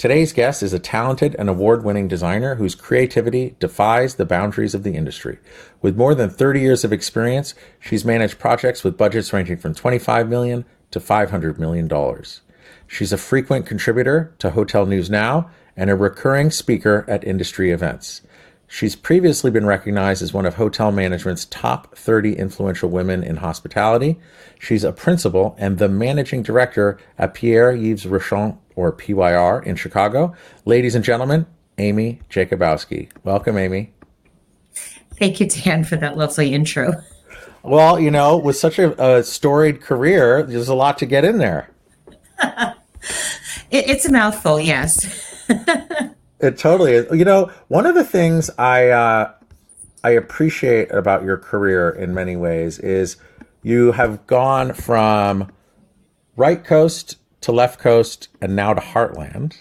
Today's guest is a talented and award winning designer whose creativity defies the boundaries of the industry. With more than 30 years of experience, she's managed projects with budgets ranging from 25 million to $500 million. She's a frequent contributor to Hotel News Now and a recurring speaker at industry events. She's previously been recognized as one of hotel management's top 30 influential women in hospitality. She's a principal and the managing director at Pierre Yves Rochon, or PYR, in Chicago. Ladies and gentlemen, Amy Jakubowski. Welcome, Amy. Thank you, Dan, for that lovely intro. Well, you know, with such a, a storied career, there's a lot to get in there. it, it's a mouthful, yes. It totally is. You know, one of the things I uh, I appreciate about your career in many ways is you have gone from right coast to left coast and now to heartland.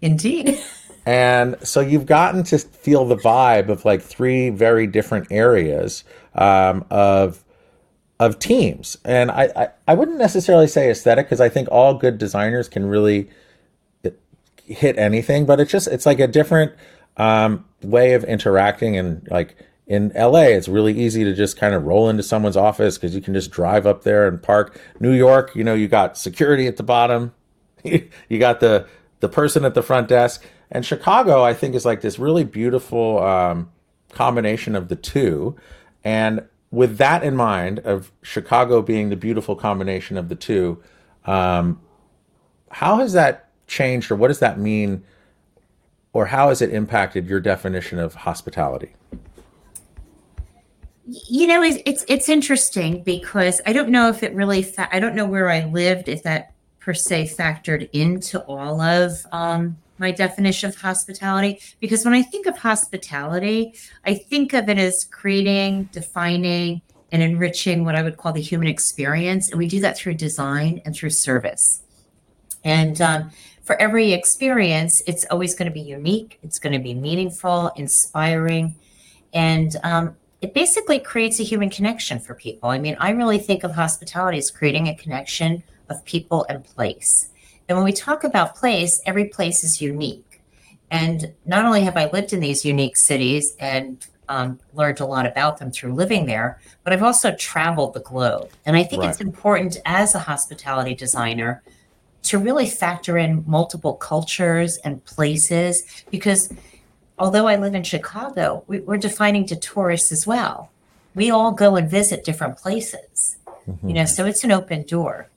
Indeed. And so you've gotten to feel the vibe of like three very different areas um, of of teams. And I, I, I wouldn't necessarily say aesthetic because I think all good designers can really hit anything, but it's just it's like a different um, way of interacting and like in LA, it's really easy to just kind of roll into someone's office because you can just drive up there and park. New York, you know, you got security at the bottom, you got the the person at the front desk, and Chicago, I think, is like this really beautiful um, combination of the two. And with that in mind, of Chicago being the beautiful combination of the two, um, how has that changed, or what does that mean, or how has it impacted your definition of hospitality? You know, it's it's, it's interesting because I don't know if it really. Fa- I don't know where I lived if that per se factored into all of um, my definition of hospitality. Because when I think of hospitality, I think of it as creating, defining, and enriching what I would call the human experience, and we do that through design and through service. And um, for every experience, it's always going to be unique, it's going to be meaningful, inspiring, and um, it basically creates a human connection for people. I mean, I really think of hospitality as creating a connection of people and place. And when we talk about place, every place is unique. And not only have I lived in these unique cities and um, learned a lot about them through living there, but I've also traveled the globe. And I think right. it's important as a hospitality designer to really factor in multiple cultures and places because although I live in Chicago, we, are defining to tourists as well. We all go and visit different places, mm-hmm. you know, so it's an open door.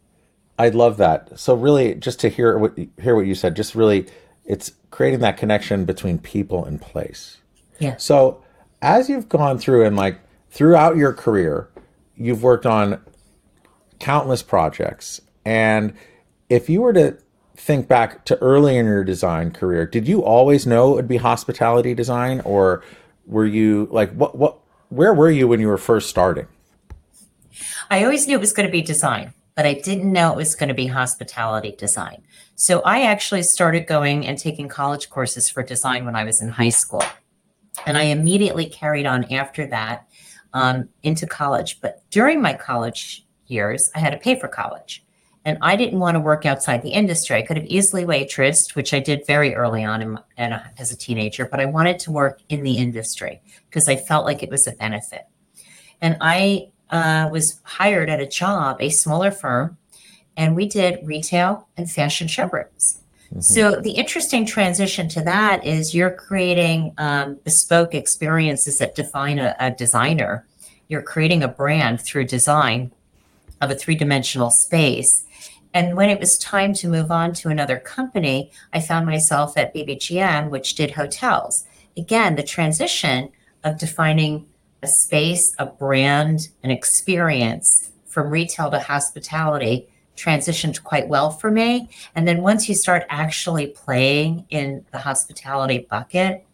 I love that. So really, just to hear what hear what you said, just really, it's creating that connection between people and place. Yeah. So as you've gone through and like throughout your career, you've worked on countless projects, and if you were to think back to early in your design career, did you always know it would be hospitality design, or were you like what what where were you when you were first starting? I always knew it was going to be design, but I didn't know it was going to be hospitality design. So I actually started going and taking college courses for design when I was in high school. And I immediately carried on after that um, into college. But during my college years, I had to pay for college. And I didn't want to work outside the industry. I could have easily waitressed, which I did very early on in, in, as a teenager, but I wanted to work in the industry because I felt like it was a benefit. And I uh, was hired at a job, a smaller firm, and we did retail and fashion showrooms. Mm-hmm. So the interesting transition to that is you're creating um, bespoke experiences that define a, a designer. You're creating a brand through design of a three dimensional space and when it was time to move on to another company, I found myself at BBGM, which did hotels. Again, the transition of defining a space, a brand, an experience from retail to hospitality transitioned quite well for me. And then once you start actually playing in the hospitality bucket,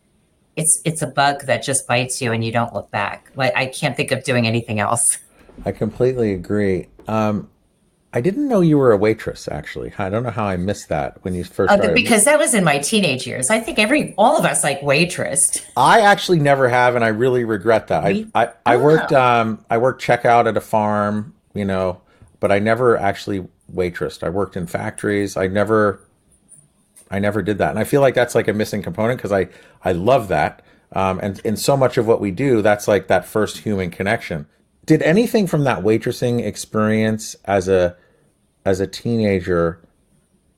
it's it's a bug that just bites you and you don't look back. Like I can't think of doing anything else. I completely agree. Um, I didn't know you were a waitress. Actually, I don't know how I missed that when you first Uh, started. because that was in my teenage years. I think every all of us like waitressed. I actually never have, and I really regret that. I I, I worked um I worked checkout at a farm, you know, but I never actually waitressed. I worked in factories. I never I never did that, and I feel like that's like a missing component because I I love that. Um, and in so much of what we do, that's like that first human connection. Did anything from that waitressing experience as a as a teenager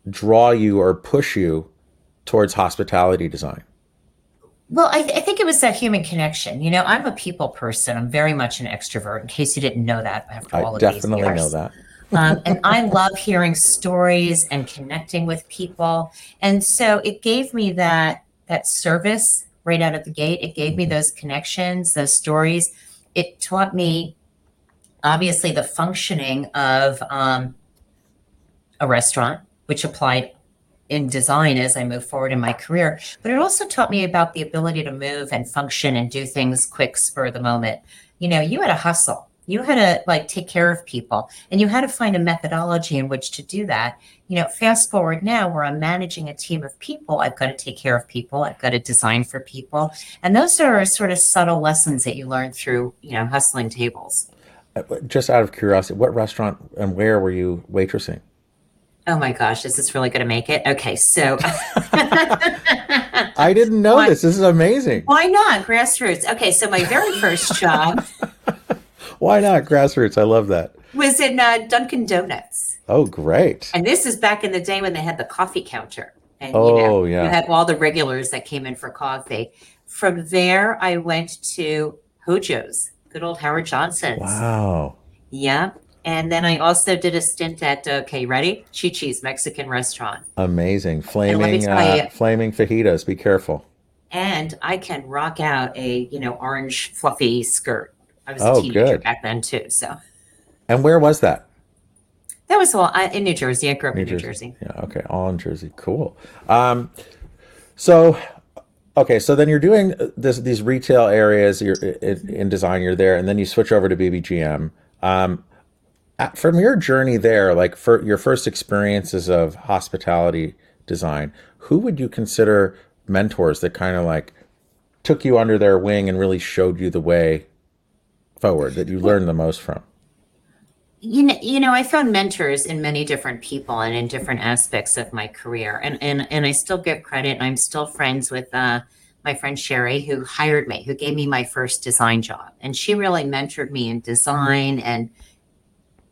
draw you or push you towards hospitality design? Well, I, I think it was that human connection. You know, I'm a people person. I'm very much an extrovert. In case you didn't know that after all I of definitely these years. know that. um, and I love hearing stories and connecting with people. And so it gave me that that service right out of the gate. It gave me those connections, those stories. It taught me, obviously, the functioning of um, a restaurant, which applied in design as I move forward in my career. But it also taught me about the ability to move and function and do things quick, spur of the moment. You know, you had to hustle. You had to like take care of people and you had to find a methodology in which to do that. You know, fast forward now where I'm managing a team of people, I've got to take care of people, I've got to design for people. And those are sort of subtle lessons that you learn through, you know, hustling tables. Uh, Just out of curiosity, what restaurant and where were you waitressing? Oh my gosh, is this really going to make it? Okay, so I didn't know this. This is amazing. why not grassroots? Okay, so my very first job Why not grassroots? I love that. was in uh, Dunkin' Donuts. Oh, great. And this is back in the day when they had the coffee counter. And Oh, you know, yeah. you had all the regulars that came in for coffee. From there, I went to Hojo's, good old Howard Johnson's. Wow. Yeah. And then I also did a stint at, okay, ready? Chi Chi's Mexican restaurant. Amazing. Flaming uh, flaming fajitas. Be careful. And I can rock out a, you know, orange fluffy skirt. I was Oh, a teenager good. back then too. So And where was that? that was all I, in New Jersey. I grew up in New Jersey. Yeah, okay. All in Jersey. Cool. Um, so okay, so then you're doing this these retail areas you're in, in design, you're there, and then you switch over to BBGM. Um, from your journey there, like for your first experiences of hospitality design, who would you consider mentors that kind of like took you under their wing and really showed you the way forward that you learned the most from? You know, you know, I found mentors in many different people and in different aspects of my career, and and and I still give credit. And I'm still friends with uh, my friend Sherry, who hired me, who gave me my first design job, and she really mentored me in design and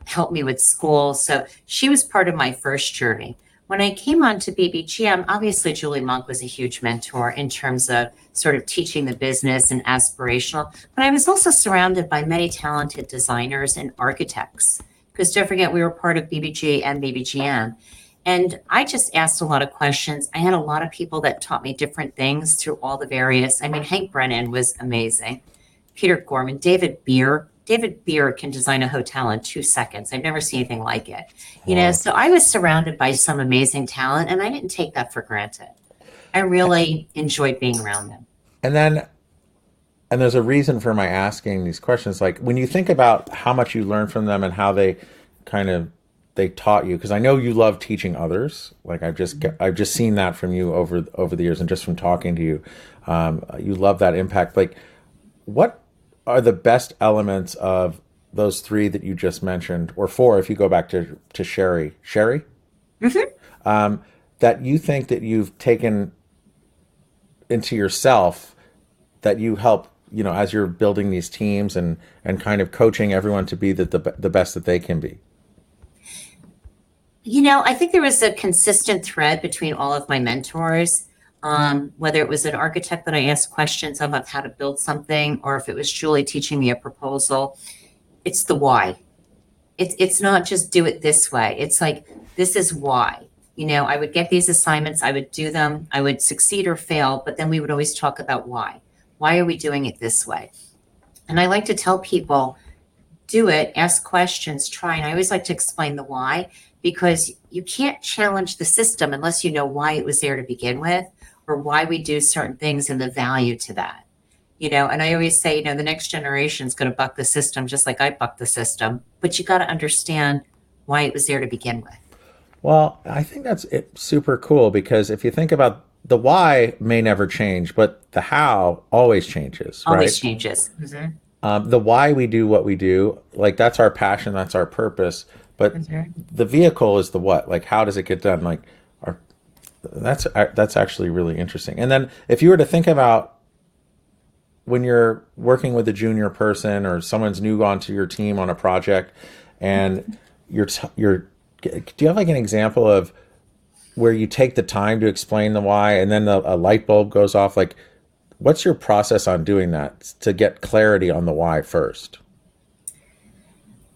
helped me with school. So she was part of my first journey. When I came on to BBGM, um, obviously Julie Monk was a huge mentor in terms of sort of teaching the business and aspirational. But I was also surrounded by many talented designers and architects. Because don't forget, we were part of BBG and BBGM. And I just asked a lot of questions. I had a lot of people that taught me different things through all the various. I mean, Hank Brennan was amazing. Peter Gorman, David Beer. David Beer can design a hotel in two seconds. I've never seen anything like it. You know, so I was surrounded by some amazing talent, and I didn't take that for granted. I really enjoyed being around them. And then, and there's a reason for my asking these questions. Like when you think about how much you learned from them and how they kind of they taught you, because I know you love teaching others. Like I've just I've just seen that from you over over the years, and just from talking to you, um, you love that impact. Like, what are the best elements of those three that you just mentioned, or four if you go back to to Sherry, Sherry, um, that you think that you've taken into yourself that you help you know as you're building these teams and and kind of coaching everyone to be the the, the best that they can be? You know, I think there was a consistent thread between all of my mentors. Um, whether it was an architect that I asked questions of, of how to build something, or if it was Julie teaching me a proposal, it's the why. It's it's not just do it this way. It's like this is why. You know, I would get these assignments, I would do them, I would succeed or fail, but then we would always talk about why. Why are we doing it this way? And I like to tell people, do it, ask questions, try. And I always like to explain the why because you can't challenge the system unless you know why it was there to begin with or why we do certain things and the value to that. You know, and I always say, you know, the next generation is going to buck the system just like I bucked the system, but you got to understand why it was there to begin with. Well, I think that's it, super cool because if you think about the why may never change, but the how always changes. Always right? changes. Mm-hmm. Um, the why we do what we do, like that's our passion, that's our purpose. But Mhm. the vehicle is the what. Like, how does it get done? Like, that's that's actually really interesting. And then if you were to think about when you're working with a junior person or someone's new onto your team on a project, and you're t- you're, do you have like an example of where you take the time to explain the why, and then a, a light bulb goes off? Like, what's your process on doing that to get clarity on the why first?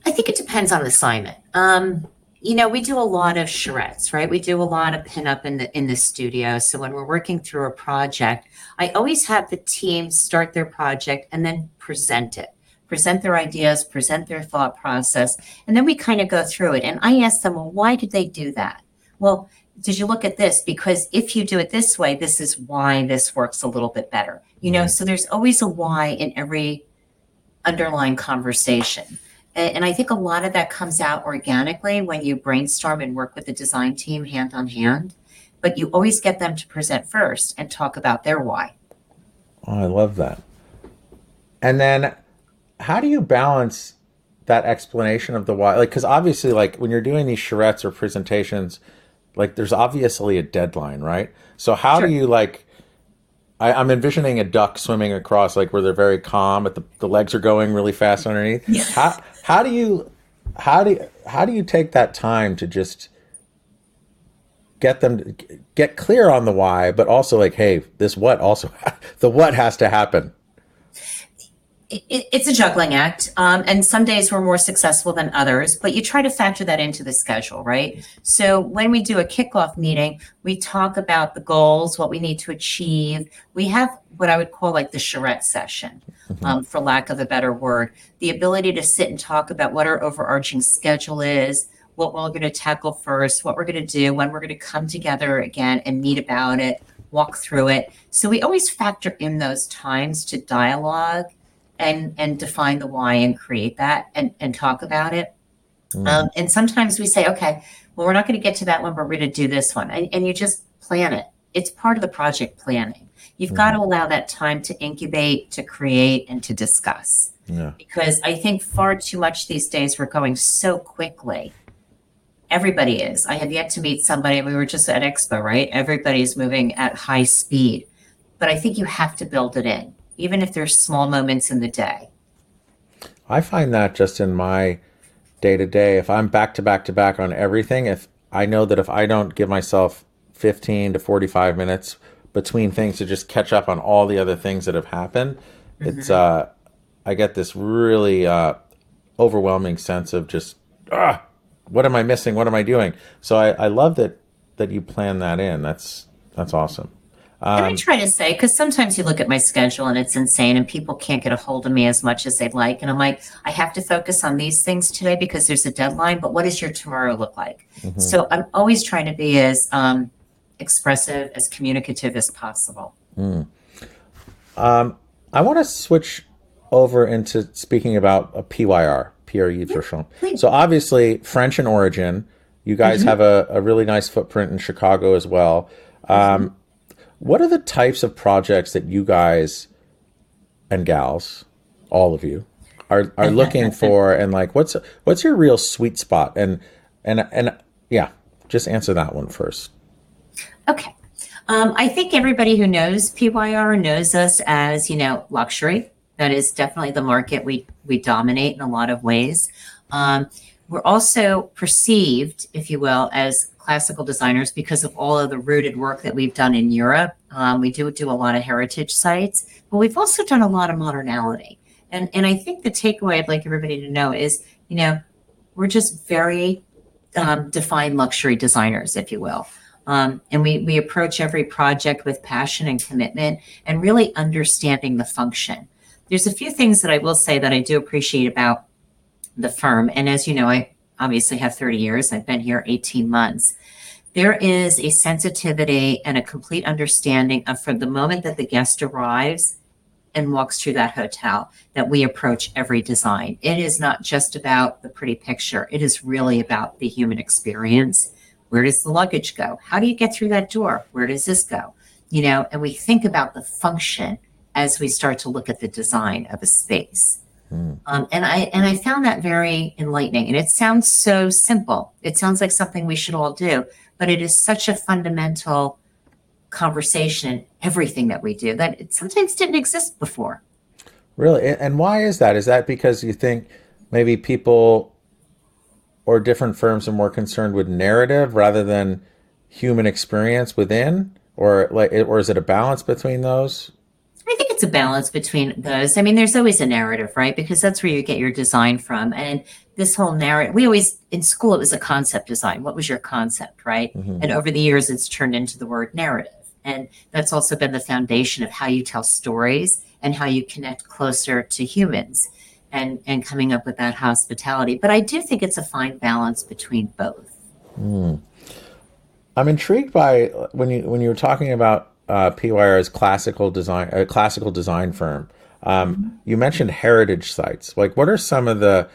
I think it depends on the assignment. Um, you know, we do a lot of charrettes, right? We do a lot of pinup in the in the studio. So when we're working through a project, I always have the team start their project and then present it, present their ideas, present their thought process, and then we kind of go through it. And I ask them, well, why did they do that? Well, did you look at this? Because if you do it this way, this is why this works a little bit better. You know, so there's always a why in every underlying conversation. And I think a lot of that comes out organically when you brainstorm and work with the design team hand on hand. But you always get them to present first and talk about their why. Oh, I love that. And then how do you balance that explanation of the why? Like, because obviously, like when you're doing these charrettes or presentations, like there's obviously a deadline, right? So how Sure. do you like? I, I'm envisioning a duck swimming across, like where they're very calm, but the, the legs are going really fast underneath. Yeah. How how do you how do you, how do you take that time to just get them to get clear on the why, but also like, hey, this what also the what has to happen. It, it- it's a juggling act. Um, and some days we're more successful than others, but you try to factor that into the schedule, right? So when we do a kickoff meeting, we talk about the goals, what we need to achieve. We have what I would call like the charrette session, um, for lack of a better word, the ability to sit and talk about what our overarching schedule is, what we're going to tackle first, what we're going to do, when we're going to come together again and meet about it, walk through it. So we always factor in those times to dialogue and and define the why and create that and and talk about it. Um, and sometimes we say, okay, well, we're not going to get to that one, but we're going to do this one, and, and you just plan it. It's part of the project planning. You've got to allow that time to incubate, to create, and to discuss. Yeah. Because I think far too much these days we're going so quickly. Everybody is. I have yet to meet somebody. We were just at Expo, right? Everybody's moving at high speed. But I think you have to build it in, even if there's small moments in the day. I find that just in my day to day, if I'm back to back to back on everything, if I know that if I don't give myself 15 to 45 minutes between things to just catch up on all the other things that have happened, it's, uh, I get this really, uh, overwhelming sense of just, ah, what am I missing? What am I doing? So I, I love that, that you plan that in. That's, that's awesome. And I um, try to say, because sometimes you look at my schedule and it's insane and people can't get a hold of me as much as they'd like. And I'm like, I have to focus on these things today because there's a deadline, but what does your tomorrow look like? Mm-hmm. So I'm always trying to be as um, expressive, as communicative as possible. Mm. Um, I want to switch over into speaking about a PYR, Pierre Yves Rochon. So obviously French in origin. You guys mm-hmm. have a, a really nice footprint in Chicago as well. Um, mm-hmm. What are the types of projects that you guys and gals, all of you, are are looking for, and like what's what's your real sweet spot? And and and yeah, just answer that one first. Okay. Um, I think everybody who knows PYR knows us as, you know, luxury. That is definitely the market we we dominate in a lot of ways. Um, we're also perceived, if you will, as classical designers because of all of the rooted work that we've done in Europe. Um, we do do a lot of heritage sites, but we've also done a lot of modernality. And and I think the takeaway I'd like everybody to know is, you know, we're just very um, defined luxury designers, if you will. Um, and we, we approach every project with passion and commitment and really understanding the function. There's a few things that I will say that I do appreciate about the firm. And as you know, I obviously have 30 years, I've been here 18 months. there is a sensitivity and a complete understanding of from the moment that the guest arrives and walks through that hotel that we approach every design. It is not just about the pretty picture, it is really about the human experience. Where does the luggage go? How do you get through that door? Where does this go? You know, and we think about the function as we start to look at the design of a space. Mm. Um, and I and I found that very enlightening. And it sounds so simple. It sounds like something we should all do, but it is such a fundamental conversation in everything that we do that it sometimes didn't exist before. Really, and why is that? Is that because you think maybe people or different firms are more concerned with narrative rather than human experience within, or like, or is it a balance between those? I think it's a balance between those. I mean, there's always a narrative, right? Because that's where you get your design from. And this whole narrative, we always, in school, it was a concept design. What was your concept, right? Mm-hmm. And over the years, it's turned into the word narrative. And that's also been the foundation of how you tell stories and how you connect closer to humans and, and coming up with that hospitality. But I do think it's a fine balance between both. Mm. I'm intrigued by when you when you were talking about uh, PYR's classical design, a classical design firm. Um, mm-hmm. You mentioned heritage sites. Like, what are some of the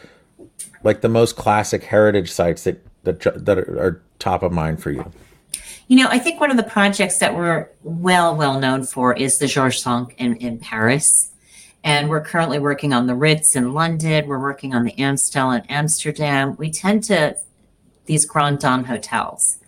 like the most classic heritage sites that that that are top of mind for you? You know, I think one of the projects that we're well well known for is the Georges Cinq in, in Paris. And we're currently working on the Ritz in London. We're working on the Amstel in Amsterdam. We tend to these Grand Dame hotels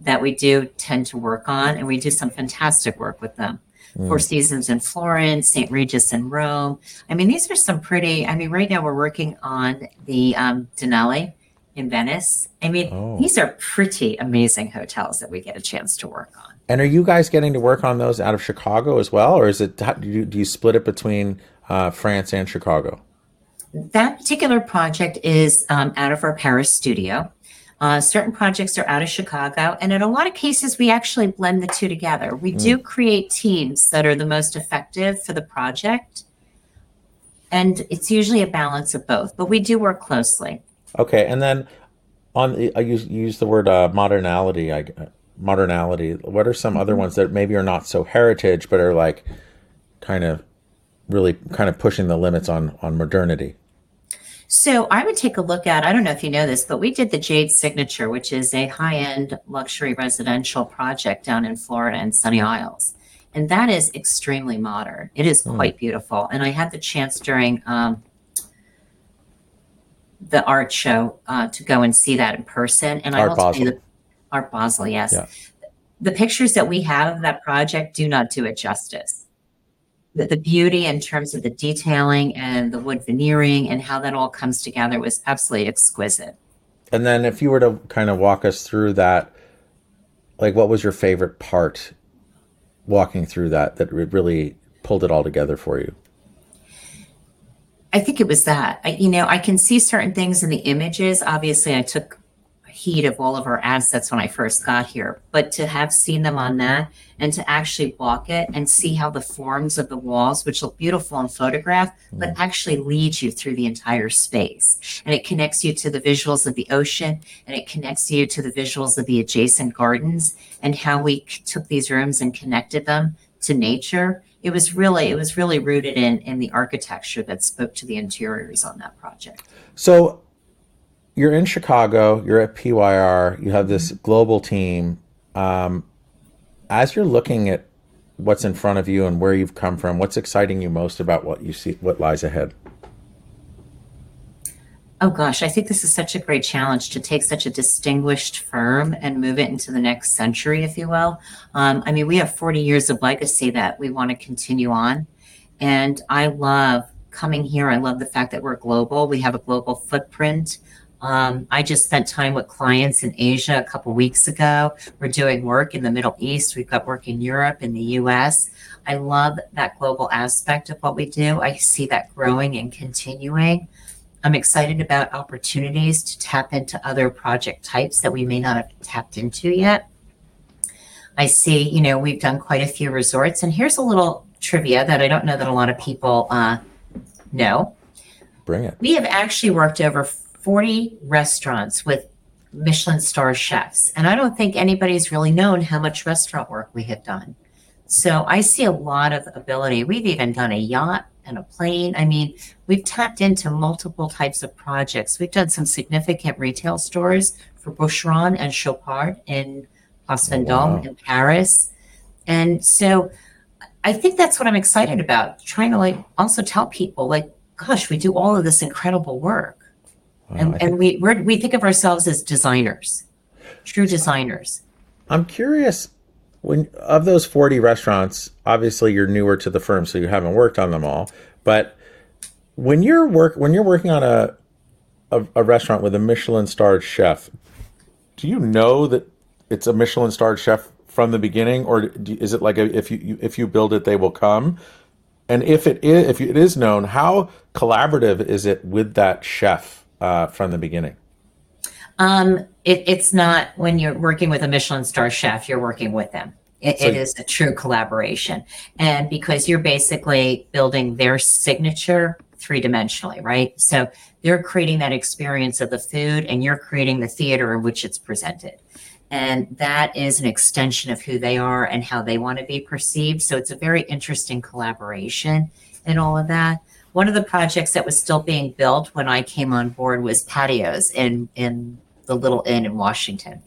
that we do tend to work on, and we do some fantastic work with them. Mm. Four Seasons in Florence, St. Regis in Rome. I mean, these are some pretty. I mean, right now we're working on the um, Danieli in Venice. I mean, oh. these are pretty amazing hotels that we get a chance to work on. And are you guys getting to work on those out of Chicago as well, or is it do you, do you split it between uh, France and Chicago? That particular project is um, out of our Paris studio. Uh, certain projects are out of Chicago, and in a lot of cases, we actually blend the two together. We mm. do create teams that are the most effective for the project, and it's usually a balance of both. But we do work closely. Okay, and then on I use use the word uh, modernality. I modernality. What are some mm-hmm. other ones that maybe are not so heritage, but are like kind of really kind of pushing the limits on on modernity? So I would take a look at, I don't know if you know this, but we did the Jade Signature, which is a high end luxury residential project down in Florida and Sunny Isles. And that is extremely modern. It is hmm. quite mm. beautiful. And I had the chance during um, the art show uh, to go and see that in person. And Art I will tell you, the, Art Basel, yes. Yeah. The pictures that we have of that project do not do it justice the, the beauty in terms of the detailing and the wood veneering and how that all comes together was absolutely exquisite. And then, if you were to kind of walk us through that, like what was your favorite part walking through that that really pulled it all together for you? I think it was that. I, you know, I can see certain things in the images. Obviously, I took heat of all of our assets when I first got here, but to have seen them on that and to actually walk it and see how the forms of the walls, which look beautiful in photograph, but mm. actually lead you through the entire space. And it connects you to the visuals of the ocean and it connects you to the visuals of the adjacent gardens and how we took these rooms and connected them to nature. It was really, it was really rooted in in the architecture that spoke to the interiors on that project. So you're in Chicago, you're at PYR, you have this global team. Um, as you're looking at what's in front of you and where you've come from, what's exciting you most about what you see, what lies ahead? Oh gosh, I think this is such a great challenge to take such a distinguished firm and move it into the next century, if you will. Um, I mean, we have 40 years of legacy that we want to continue on. And I love coming here. I love the fact that we're global. We have a global footprint. Um, I just spent time with clients in Asia a couple weeks ago. We're doing work in the Middle East. We've got work in Europe, in the US. I love that global aspect of what we do. I see that growing and continuing. I'm excited about opportunities to tap into other project types that we may not have tapped into yet. I see, you know, we've done quite a few resorts, and here's a little trivia that I don't know that a lot of people uh, know. Bring it. We have actually worked over 40 restaurants with Michelin star chefs. And I don't think anybody's really known how much restaurant work we have done. So I see a lot of ability. We've even done a yacht and a plane. I mean, we've tapped into multiple types of projects. We've done some significant retail stores for Boucheron and Chopard in Place oh, Vendôme wow. in Paris. And so I think that's what I'm excited about, trying to like also tell people like, gosh, we do all of this incredible work. Wow, And, and we we're, we think of ourselves as designers, true designers. I'm curious when of those 40 restaurants, obviously you're newer to the firm, so you haven't worked on them all. But when you're work when you're working on a a, a restaurant with a Michelin starred chef, do you know that it's a Michelin starred chef from the beginning, or do, is it like a, if you, you if you build it, they will come? And if it is if it is known, how collaborative is it with that chef uh, from the beginning? Um, it, it's not when you're working with a Michelin star chef, you're working with them. It, So- it is a true collaboration. And because you're basically building their signature three dimensionally, right? So they're creating that experience of the food and you're creating the theater in which it's presented. And that is an extension of who they are and how they want to be perceived. So it's a very interesting collaboration and all of that. One of the projects that was still being built when I came on board was Patty O's in in the Little Inn in Washington,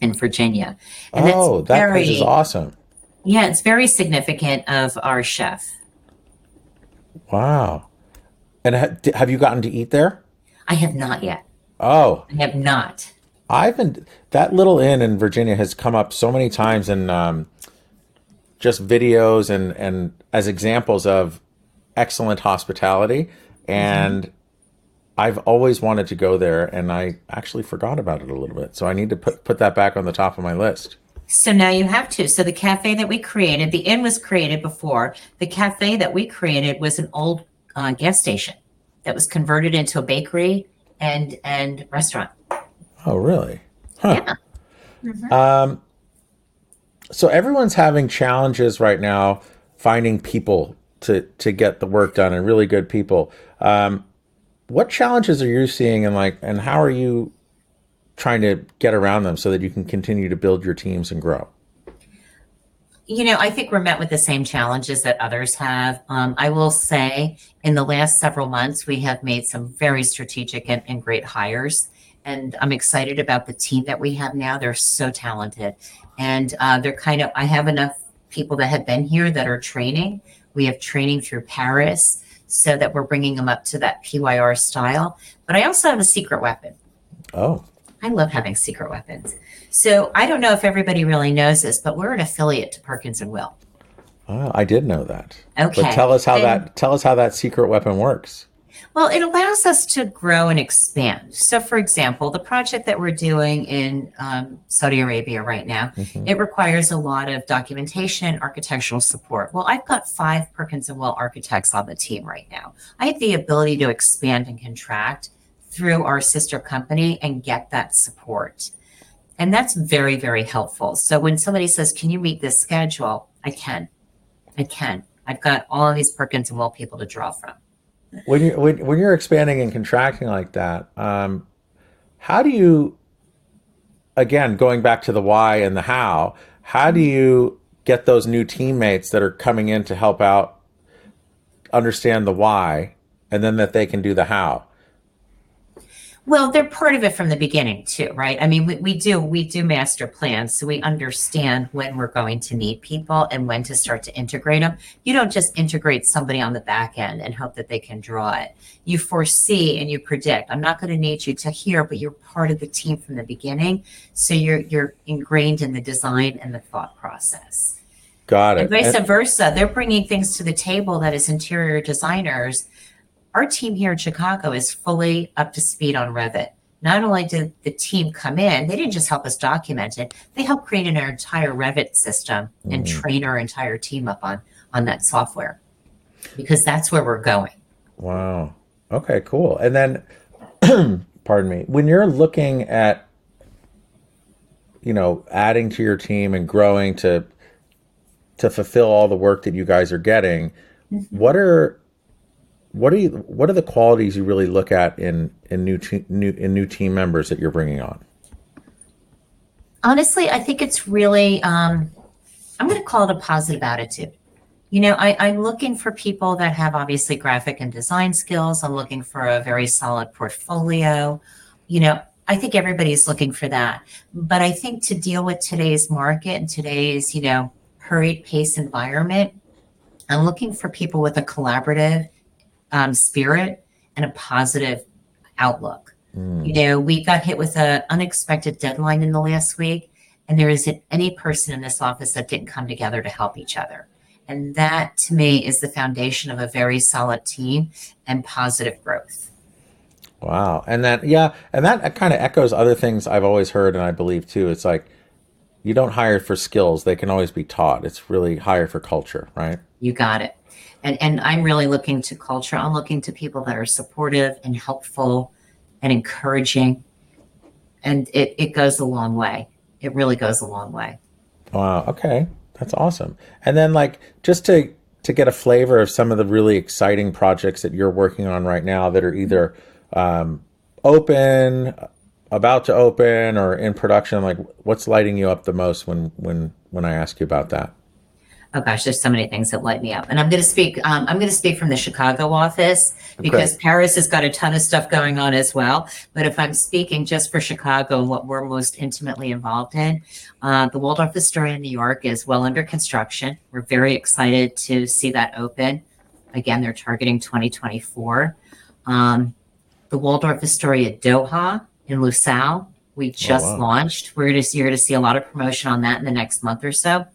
in Virginia. And oh, that place is awesome! Yeah, it's very significant of our chef. Wow. And ha- have you gotten to eat there? I have not yet. Oh, I have not. I've been that little inn in Virginia has come up so many times in um, just videos and and as examples of excellent hospitality, and I've always wanted to go there, and I actually forgot about it a little bit, so I need to put put that back on the top of my list. So now you have to. So the cafe that we created, the inn was created before. The cafe that we created was an old uh, gas station that was converted into a bakery and and restaurant. Oh, really? Huh. Yeah. Um, so everyone's having challenges right now finding people to to get the work done and really good people. Um, what challenges are you seeing and like and how are you trying to get around them so that you can continue to build your teams and grow? You know, I think we're met with the same challenges that others have. Um, I will say, in the last several months, we have made some very strategic and, and great hires. And I'm excited about the team that we have now. They're so talented. And uh, they're kind of, I have enough people that have been here that are training. We have training through Paris so that we're bringing them up to that PYR style. But I also have a secret weapon. Oh, I love having secret weapons. So I don't know if everybody really knows this, but we're an affiliate to Perkins and Will. oh, I did know that. Okay. But tell us how And- that tell us how that secret weapon works. Well, it allows us to grow and expand. So, for example, the project that we're doing in um, Saudi Arabia right now, Mhm. it requires a lot of documentation and architectural support. Well, I've got five Perkins and Will architects on the team right now. I have the ability to expand and contract through our sister company and get that support. And that's very, very helpful. So when somebody says, Can you meet this schedule? I can. I can. I've got all of these Perkins and Will people to draw from. When you when, when you're expanding and contracting like that um, how do you again going back to the why and the how how do you get those new teammates that are coming in to help out understand the why and then that they can do the how Well, they're part of it from the beginning too, right? I mean, we, we do we do master plans, so we understand when we're going to need people and when to start to integrate them. You don't just integrate somebody on the back end and hope that they can draw it. You foresee and you predict. I'm not going to need you to here, but you're part of the team from the beginning, so you're you're ingrained in the design and the thought process. got it And vice And- versa, they're bringing things to the table that as interior designers, our team here in Chicago is fully up to speed on Revit. Not only did the team come in, they didn't just help us document it, they helped create an entire Revit system and Mhm. train our entire team up on, on that software because that's where we're going. Wow. Okay, cool. And then, pardon me, when you're looking at, you know, adding to your team and growing to to fulfill all the work that you guys are getting, what are what are you what are the qualities you really look at in in new te- new in new team members that you're bringing on? honestly, I think it's really, um, I'm going to call it a positive attitude. You know, I, I'm looking for people that have obviously graphic and design skills. I'm looking for a very solid portfolio. You know, I think everybody's looking for that. But I think to deal with today's market and today's, you know, hurried pace environment, I'm looking for people with a collaborative um, spirit and a positive outlook. You know, we got hit with an unexpected deadline in the last week, and there isn't any person in this office that didn't come together to help each other. And that to me is the foundation of a very solid team and positive growth. Wow. And that, yeah, and that kind of echoes other things I've always heard and I believe too. It's like you don't hire for skills, they can always be taught. It's really hire for culture, right? You got it. And and I'm really looking to culture. I'm looking to people that are supportive and helpful and encouraging. And it, it goes a long way. It really goes a long way. Wow. Okay. That's awesome. And then like just to to get a flavor of some of the really exciting projects that you're working on right now that are either um, open, about to open, or in production, like what's lighting you up the most when when when I ask you about that? Oh gosh, there's so many things that light me up. And I'm going to speak. Um, I'm going to speak from the Chicago office because. Paris has got a ton of stuff going on as well. But if I'm speaking just for Chicago, and what we're most intimately involved in, uh, the Waldorf Astoria in New York is well under construction. We're very excited to see that open. Again, they're targeting 2024. Um, the Waldorf Astoria Doha in Lusail, we just wow. launched. We're you're going to see a lot of promotion on that in the next month or so.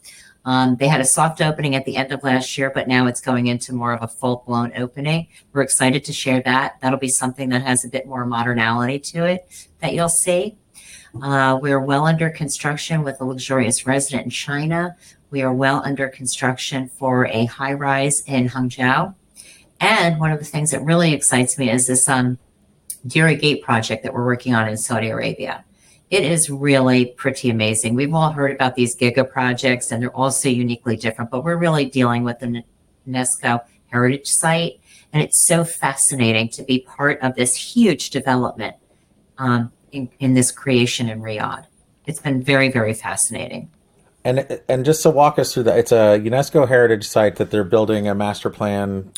Um, they had a soft opening at the end of last year, but now it's going into more of a full blown opening. We're excited to share that. That'll be something that has a bit more modernality to it that you'll see. Uh, we're well under construction with a luxurious resident in China. We are well under construction for a high rise in Hangzhou. And one of the things that really excites me is this um, Diriyah Gate project that we're working on in Saudi Arabia. It is really pretty amazing. We've all heard about these giga projects, and they're all so uniquely different, but we're really dealing with the UNESCO heritage site. And it's so fascinating to be part of this huge development um, in, in this creation in Riyadh. It's been very, very fascinating. And and just to walk us through that, it's a UNESCO heritage site that they're building a master plan.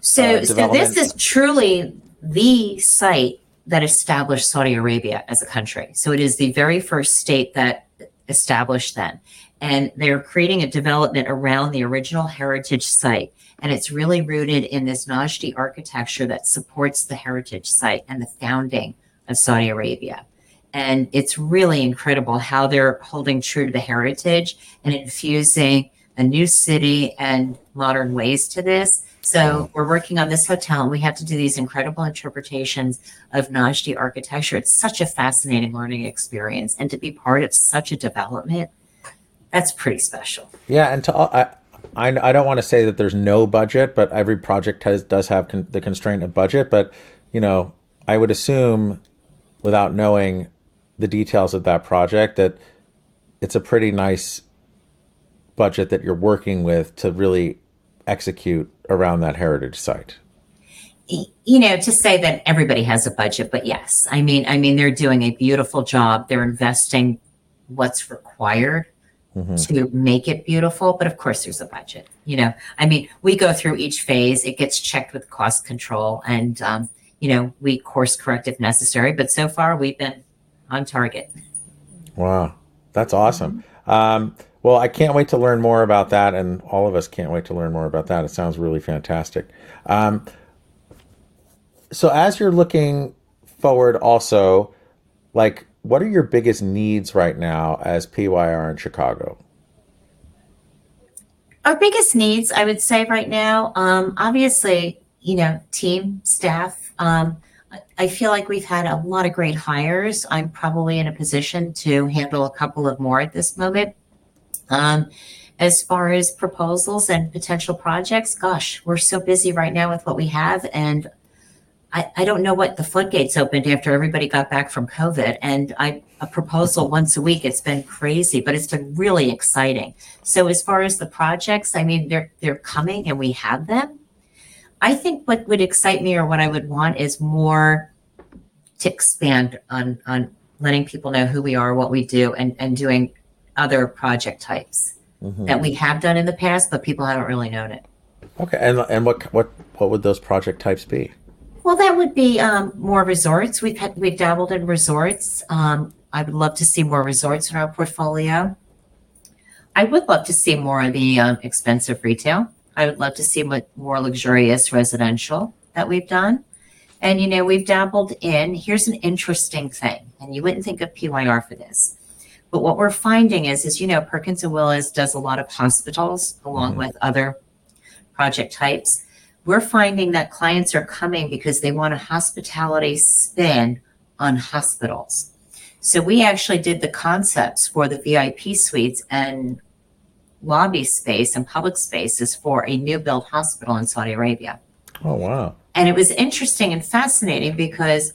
So, uh, so this is truly the site that established Saudi Arabia as a country. So it is the very first state that established then. And they're creating a development around the original heritage site. And it's really rooted in this Najdi architecture that supports the heritage site and the founding of Saudi Arabia. And it's really incredible how they're holding true to the heritage and infusing a new city and modern ways to this. So we're working on this hotel and we have to do these incredible interpretations of Najdi architecture. It's such a fascinating learning experience. And to be part of such a development, that's pretty special. Yeah, and to all- I, I I don't want to say that there's no budget, but every project has does have con, the constraint of budget. But you know, I would assume, without knowing the details of that project, that it's a pretty nice budget that you're working with to really execute around that heritage site. You know, to say that everybody has a budget, but yes, I mean, I mean, they're doing a beautiful job. They're investing what's required to make it beautiful. But of course, there's a budget. You know, I mean, we go through each phase. It gets checked with cost control, and um, you know, we course correct if necessary. But so far, we've been on target. Wow, that's awesome. Um, well, I can't wait to learn more about that, and all of us can't wait to learn more about that. It sounds really fantastic. Um, so, as you're looking forward, also, like, what are your biggest needs right now as PYR in Chicago? Our biggest needs, I would say, right now, um, obviously, you know, team, staff. Um, I- feel like we've had a lot of great hires. I'm probably in a position to handle a couple of more at this moment. Um, as far as proposals and potential projects, gosh, we're so busy right now with what we have. And I, I don't know what the floodgates opened after everybody got back from COVID. And I, a proposal once a week, it's been crazy, but it's been really exciting. So as far as the projects, I mean, they're, they're coming and we have them. I think what would excite me or what I would want is more to expand on, on letting people know who we are, what we do, and, and doing other project types Mhm. that we have done in the past, but people haven't really known it. Okay, and and what what what would those project types be? Well, that would be um, more resorts. We've had, we've dabbled in resorts. Um, I would love to see more resorts in our portfolio. I would love to see more of the um, expensive retail. I would love to see what more luxurious residential that we've done. And you know, we've dabbled in. Here's an interesting thing, and you wouldn't think of PYR for this, but what we're finding is, is you know, Perkins and Willis does a lot of hospitals along Mhm. with other project types we're finding that clients are coming because they want a hospitality spin on hospitals. So we actually did the concepts for the VIP suites and lobby space and public spaces for a new built hospital in Saudi Arabia. Oh wow. And it was interesting and fascinating because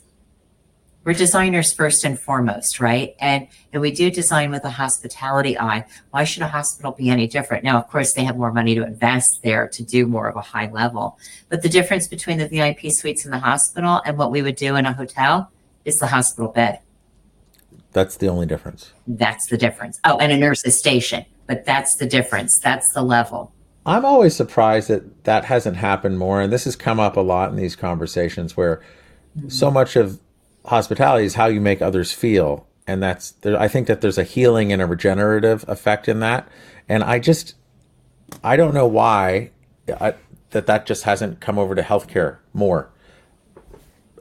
we're designers first and foremost, right? And and we do design with a hospitality eye. Why should a hospital be any different? Now, of course, they have more money to invest there to do more of a high level. But the difference between the VIP suites in the hospital and what we would do in a hotel is the hospital bed. That's the only difference. That's the difference. Oh, and a nurse's station. But that's the difference. That's the level. I'm always surprised that that hasn't happened more, and this has come up a lot in these conversations where mm-hmm. so much of hospitality is how you make others feel, and that's there, I think that there's a healing and a regenerative effect in that, and I just I don't know why I, that that just hasn't come over to healthcare more.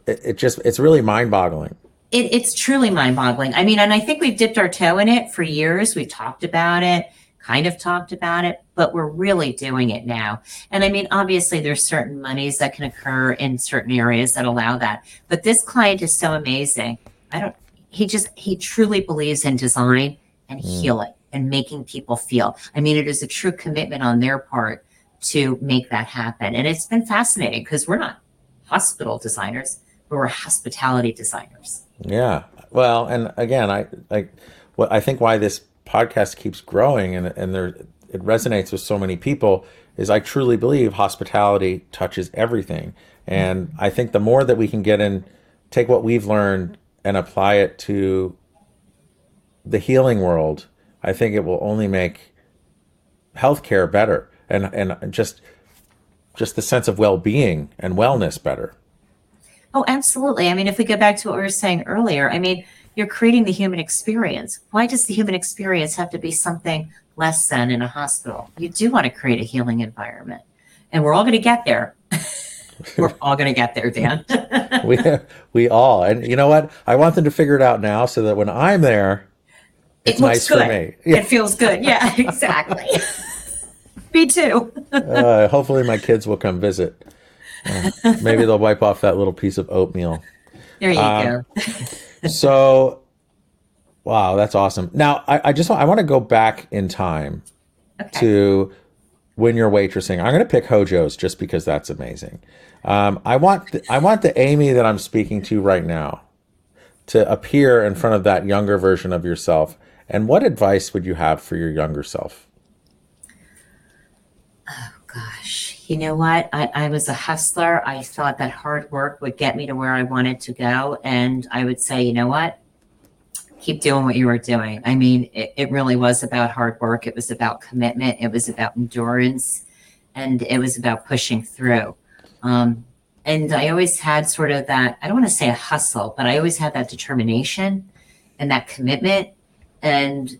It, it just it's really mind-boggling. It, it's truly mind boggling. I mean, and I think we've dipped our toe in it for years. We've talked about it, kind of talked about it, but we're really doing it now. And I mean, obviously, there's certain monies that can occur in certain areas that allow that. But this client is so amazing. I don't, he just, he truly believes in design and Mm. healing and making people feel. I mean, it is a true commitment on their part to make that happen. And it's been fascinating because we're not hospital designers, but we're hospitality designers. Yeah. Well, and again, I like what I think why this podcast keeps growing and and there it resonates with so many people is I truly believe hospitality touches everything. And I think the more that we can get in take what we've learned and apply it to the healing world, I think it will only make healthcare better and and just just the sense of well-being and wellness better. Oh, absolutely. I mean, if we go back to what we were saying earlier, I mean, you're creating the human experience. Why does the human experience have to be something less than in a hospital? You do want to create a healing environment. And we're all going to get there. we're all going to get there, Dan. we we all and you know what i want them to figure it out now so that when i'm there it it's looks nice good. for me yeah. It feels good. Yeah, exactly. Me too. uh, hopefully my kids will come visit Uh, maybe they'll wipe off that little piece of oatmeal There you Um, go. So wow that's awesome. Now i, I just want, i want to go back in time Okay. to when you're waitressing. I'm going to pick HoJo's just because that's amazing. Um, i want the, i want the amy that i'm speaking to right now to appear in front of that younger version of yourself. And what advice would you have for your younger self? Oh Gosh, you know what? I, I was a hustler. I thought that hard work would get me to where I wanted to go. And I would say, you know what? Keep doing what you were doing. I mean, it, it really was about hard work. It was about commitment. It was about endurance. And it was about pushing through. Um, and I always had sort of that, I don't want to say a hustle, but I always had that determination and that commitment. And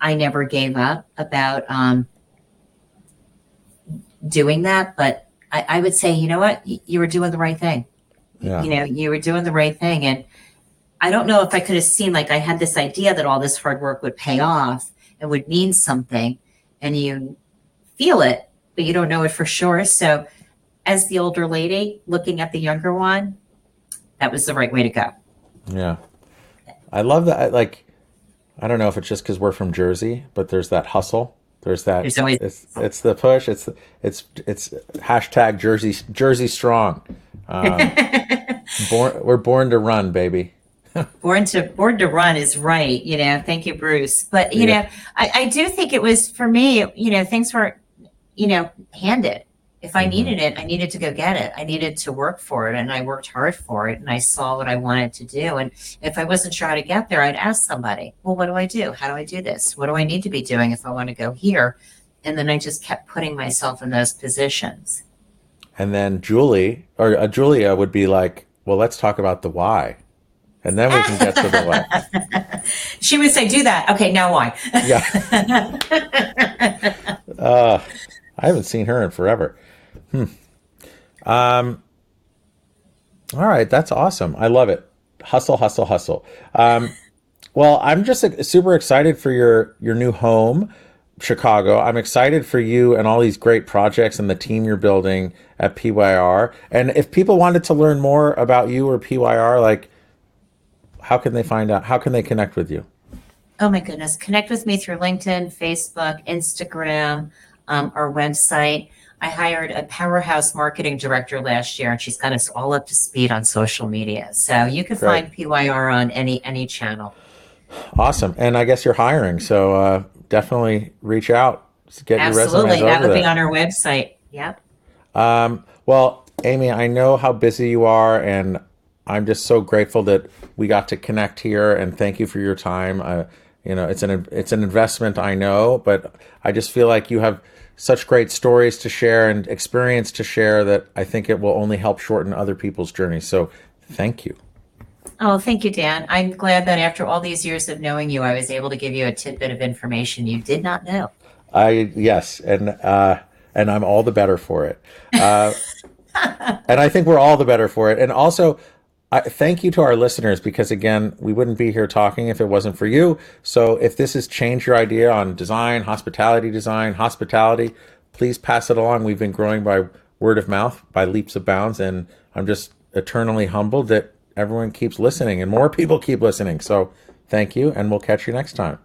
I never gave up about, um, doing that, but I, I would say, you know what, Y- you were doing the right thing. yeah You know, you were doing the right thing. And I don't know if I could have seen, like, I had this idea that all this hard work would pay off and would mean something, and you feel it, but you don't know it for sure. So, as the older lady looking at the younger one, that was the right way to go. Yeah. I love that. I- Like, I don't know if it's just because we're from Jersey, but there's that hustle. There's that. There's always- it's, it's the push. It's it's it's hashtag Jersey Jersey strong. Um, born, we're born to run, baby. born to born to run is right you know thank you bruce but you Yeah. know I, I do think it was for me you know things were you know handed If I Mhm. needed it, I needed to go get it. I needed to work for it and I worked hard for it and I saw what I wanted to do. And if I wasn't sure how to get there, I'd ask somebody, well, what do I do? How do I do this? What do I need to be doing if I want to go here? And then I just kept putting myself in those positions. And then Julie or uh, Julia would be like, "Well, let's talk about the why." And then we can get to the what. she would say, do that. Okay, now why? Yeah. Uh, I haven't seen her in forever. Hmm. Um, all right, that's awesome. I love it. Hustle, hustle, hustle. Um, well, I'm just super excited for your your new home, Chicago. I'm excited for you and all these great projects and the team you're building at PYR. And if people wanted to learn more about you or PYR, like, how can they find out? How can they connect with you? Oh my goodness. Connect with me through LinkedIn, Facebook, Instagram, um, our website. I hired a powerhouse marketing director last year and she's got us all up to speed on social media. So you can Great. find PYR on any any channel. Awesome. And I guess you're hiring, so uh, definitely reach out. Get your Absolutely. resumes That would be on our website. Yep. Um, well, Amy, I know how busy you are, and I'm just so grateful that we got to connect here. And thank you for your time. Uh, you know, it's an it's an investment, I know, but I just feel like you have such great stories to share and experience to share that I think it will only help shorten other people's journeys. So, thank you. Oh, thank you, Dan. I'm glad that after all these years of knowing you, I was able to give you a tidbit of information you did not know. I yes, and uh, and I'm all the better for it. Uh, and I think we're all the better for it. And also, I thank you to our listeners because again, we wouldn't be here talking if it wasn't for you. So if this has changed your idea on design, hospitality design, hospitality, please pass it along. We've been growing by word of mouth by leaps of bounds, and I'm just eternally humbled that everyone keeps listening and more people keep listening. So thank you, and we'll catch you next time.